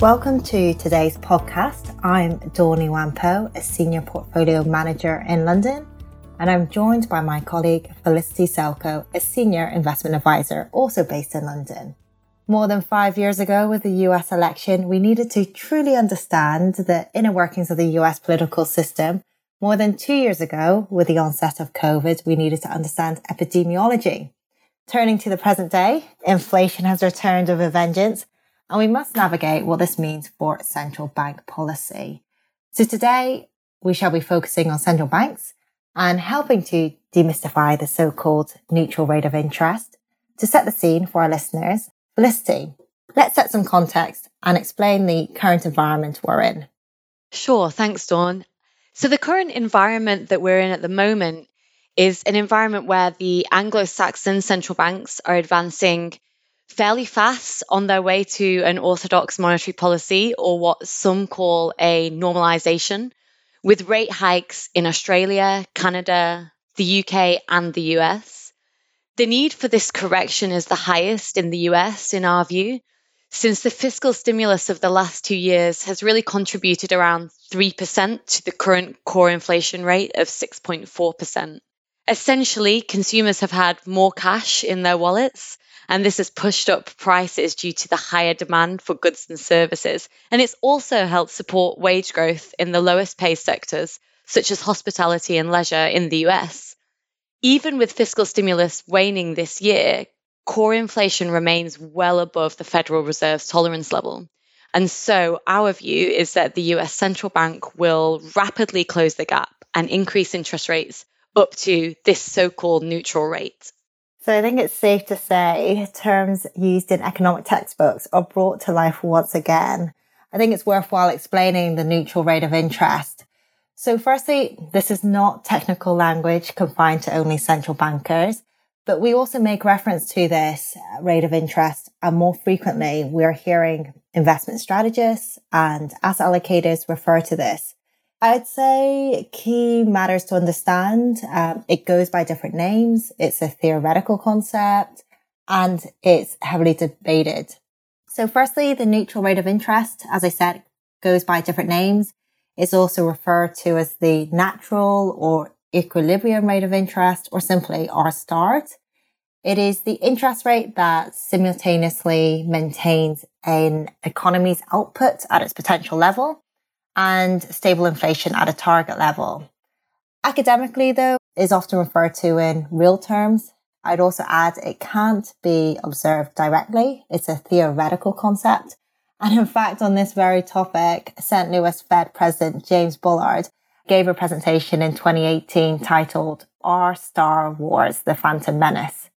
Welcome to today's podcast. I'm Dawny Wampo, a senior portfolio manager in London, and I'm joined by my colleague Felicity Selko, a senior investment advisor also based in London. More than five years ago with the US election, we needed to truly understand the inner workings of the US political system. More than two years ago, with the onset of COVID, we needed to understand epidemiology. Turning to the present day, inflation has returned with a vengeance and we must navigate what this means for central bank policy. So today we shall be focusing on central banks and helping to demystify the so-called neutral rate of interest. To set the scene for our listeners, Felicity, let's set some context and explain the current environment we're in. Sure, thanks, Dawn. So the current environment that we're in at the moment is an environment where the Anglo-Saxon central banks are advancing fairly fast on their way to an orthodox monetary policy, or what some call a normalization, with rate hikes in Australia, Canada, the UK, and the US. The need for this correction is the highest in the US, in our view, since the fiscal stimulus of the last two years has really contributed around 3% to the current core inflation rate of 6.4%. Essentially, consumers have had more cash in their wallets and this has pushed up prices due to the higher demand for goods and services. And it's also helped support wage growth in the lowest paid sectors, such as hospitality and leisure in the US. Even with fiscal stimulus waning this year, core inflation remains well above the Federal Reserve's tolerance level. And so, our view is that the US central bank will rapidly close the gap and increase interest rates up to this so called neutral rate. So I think it's safe to say terms used in economic textbooks are brought to life once again. I think it's worthwhile explaining the neutral rate of interest. So firstly, this is not technical language confined to only central bankers, but we also make reference to this rate of interest and more frequently we're hearing investment strategists and asset allocators refer to this I'd say key matters to understand. Um, it goes by different names. It's a theoretical concept and it's heavily debated. So firstly, the neutral rate of interest, as I said, goes by different names. It's also referred to as the natural or equilibrium rate of interest or simply R star. It is the interest rate that simultaneously maintains an economy's output at its potential level and stable inflation at a target level. Academically, though, is often referred to in real terms. I'd also add it can't be observed directly. It's a theoretical concept. And in fact, on this very topic, St. Louis Fed President James Bullard gave a presentation in 2018 titled R-Star Wars the Phantom Menace?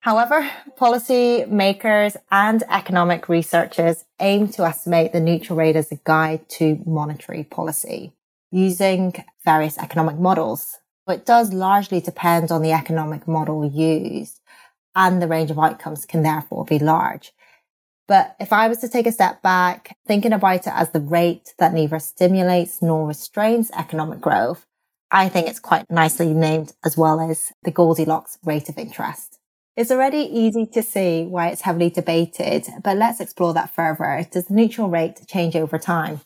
However, policy makers and economic researchers aim to estimate the neutral rate as a guide to monetary policy using various economic models. But it does largely depend on the economic model used and the range of outcomes can therefore be large. But if I was to take a step back, thinking about it as the rate that neither stimulates nor restrains economic growth, I think it's quite nicely named as well as the Goldilocks rate of interest. It's already easy to see why it's heavily debated, but let's explore that further. Does the neutral rate change over time?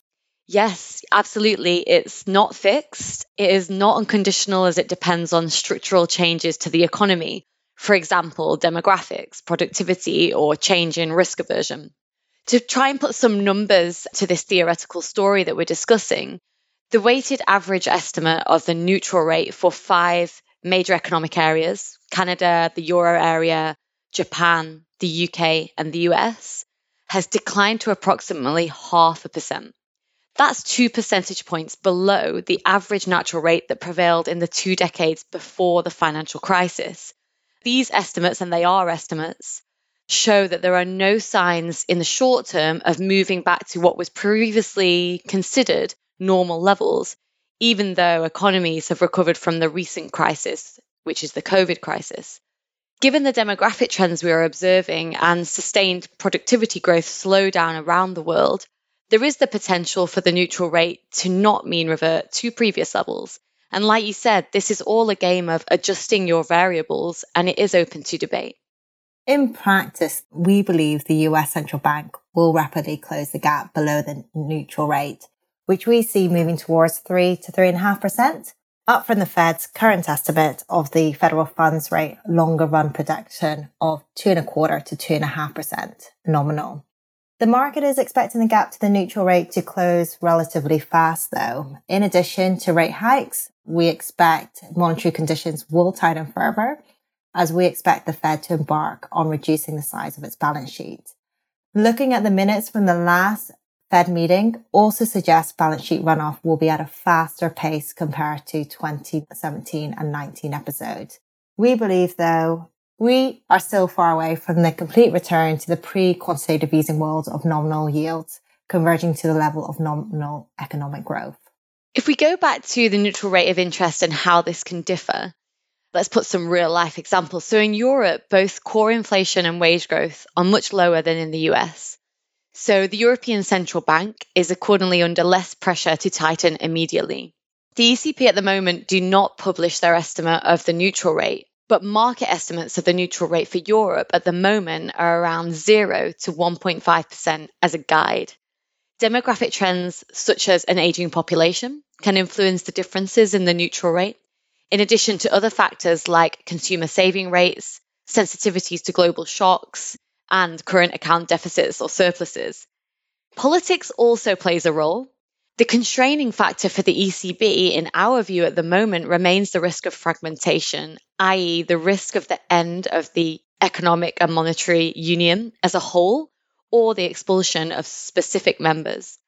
Yes, absolutely. It's not fixed. It is not unconditional as it depends on structural changes to the economy. For example, demographics, productivity, or change in risk aversion. To try and put some numbers to this theoretical story that we're discussing, the weighted average estimate of the neutral rate for five major economic areas Canada, the Euro area, Japan, the UK, and the US has declined to approximately half a percent. That's two percentage points below the average natural rate that prevailed in the two decades before the financial crisis. These estimates, and they are estimates, show that there are no signs in the short term of moving back to what was previously considered normal levels, even though economies have recovered from the recent crisis, which is the COVID crisis. Given the demographic trends we are observing and sustained productivity growth slowdown around the world, there is the potential for the neutral rate to not mean revert to previous levels. And like you said, this is all a game of adjusting your variables and it is open to debate. In practice, we believe the US central bank will rapidly close the gap below the neutral rate, which we see moving towards 3 to 3.5%, up from the Fed's current estimate of the federal funds rate longer run projection of 2.25 to 2.5% nominal. The market is expecting the gap to the neutral rate to close relatively fast though. In addition to rate hikes, we expect monetary conditions will tighten further as we expect the Fed to embark on reducing the size of its balance sheet. Looking at the minutes from the last Fed meeting also suggests balance sheet runoff will be at a faster pace compared to 2017 and 19 episodes. We believe though we are still far away from the complete return to the pre-quantitative easing world of nominal yields, converging to the level of nominal economic growth. If we go back to the neutral rate of interest and how this can differ, let's put some real life examples. So in Europe, both core inflation and wage growth are much lower than in the US. So the European Central Bank is accordingly under less pressure to tighten immediately. The ECB at the moment do not publish their estimate of the neutral rate, but market estimates of the neutral rate for Europe at the moment are around 0 to 1.5% as a guide. Demographic trends such as an aging population can influence the differences in the neutral rate, in addition to other factors like consumer saving rates, sensitivities to global shocks, and current account deficits or surpluses. Politics also plays a role. The constraining factor for the ECB, in our view at the moment, remains the risk of fragmentation, i.e., the risk of the end of the economic and monetary union as a whole or the expulsion of specific members.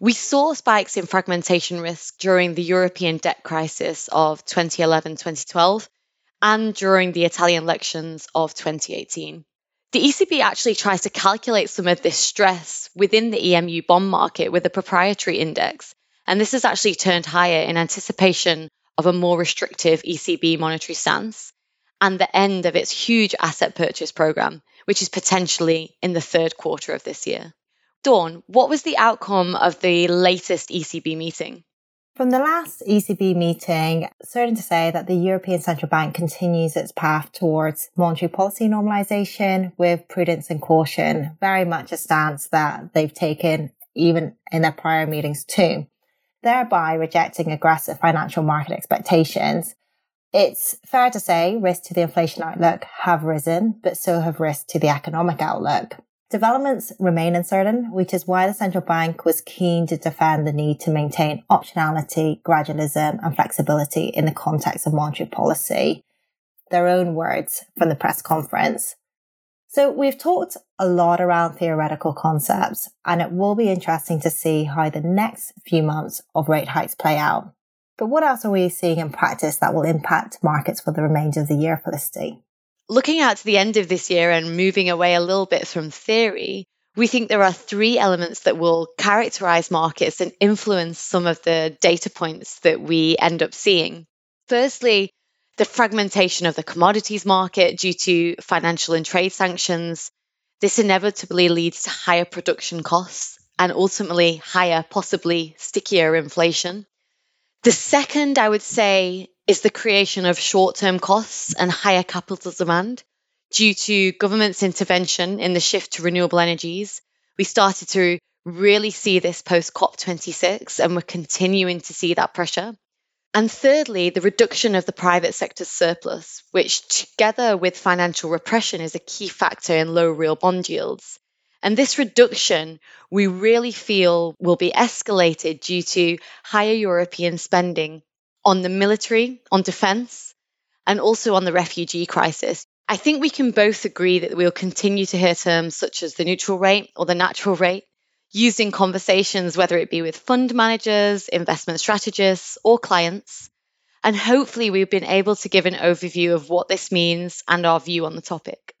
We saw spikes in fragmentation risk during the European debt crisis of 2011 2012 and during the Italian elections of 2018. The ECB actually tries to calculate some of this stress within the EMU bond market with a proprietary index, and this has actually turned higher in anticipation of a more restrictive ECB monetary stance and the end of its huge asset purchase program, which is potentially in the third quarter of this year. Dawn, what was the outcome of the latest ECB meeting? From the last ECB meeting, certain to say that the European Central Bank continues its path towards monetary policy normalization with prudence and caution, very much a stance that they've taken even in their prior meetings too, thereby rejecting aggressive financial market expectations it's fair to say risks to the inflation outlook have risen, but so have risks to the economic outlook. Developments remain uncertain, which is why the central bank was keen to defend the need to maintain optionality, gradualism, and flexibility in the context of monetary policy. Their own words from the press conference. So we've talked a lot around theoretical concepts, and it will be interesting to see how the next few months of rate hikes play out. But what else are we seeing in practice that will impact markets for the remainder of the year, Felicity? Looking out to the end of this year and moving away a little bit from theory, we think there are three elements that will characterize markets and influence some of the data points that we end up seeing. Firstly, the fragmentation of the commodities market due to financial and trade sanctions. This inevitably leads to higher production costs and ultimately higher, possibly stickier inflation. The second, I would say, is the creation of short term costs and higher capital demand due to government's intervention in the shift to renewable energies. We started to really see this post COP26, and we're continuing to see that pressure. And thirdly, the reduction of the private sector's surplus, which together with financial repression is a key factor in low real bond yields. And this reduction, we really feel will be escalated due to higher European spending on the military, on defense, and also on the refugee crisis. I think we can both agree that we'll continue to hear terms such as the neutral rate or the natural rate used in conversations, whether it be with fund managers, investment strategists, or clients. And hopefully, we've been able to give an overview of what this means and our view on the topic.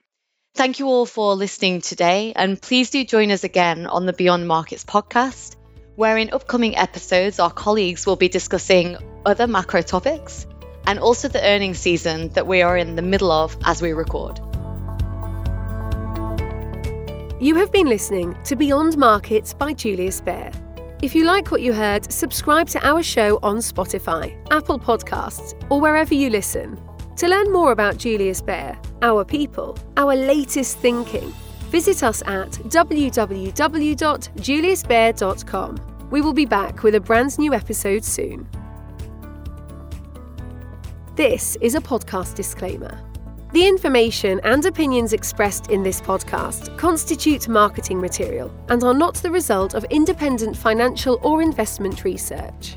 Thank you all for listening today, and please do join us again on the Beyond Markets podcast, where in upcoming episodes, our colleagues will be discussing other macro topics and also the earnings season that we are in the middle of as we record. You have been listening to Beyond Markets by Julius Baer. If you like what you heard, subscribe to our show on Spotify, Apple Podcasts, or wherever you listen. To learn more about Julius Baer, our people, our latest thinking, visit us at www.juliusbaer.com. We will be back with a brand new episode soon. This is a podcast disclaimer. The information and opinions expressed in this podcast constitute marketing material and are not the result of independent financial or investment research.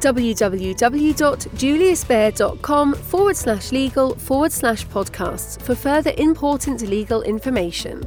www.juliusbaer.com forward slash legal forward slash podcasts for further important legal information.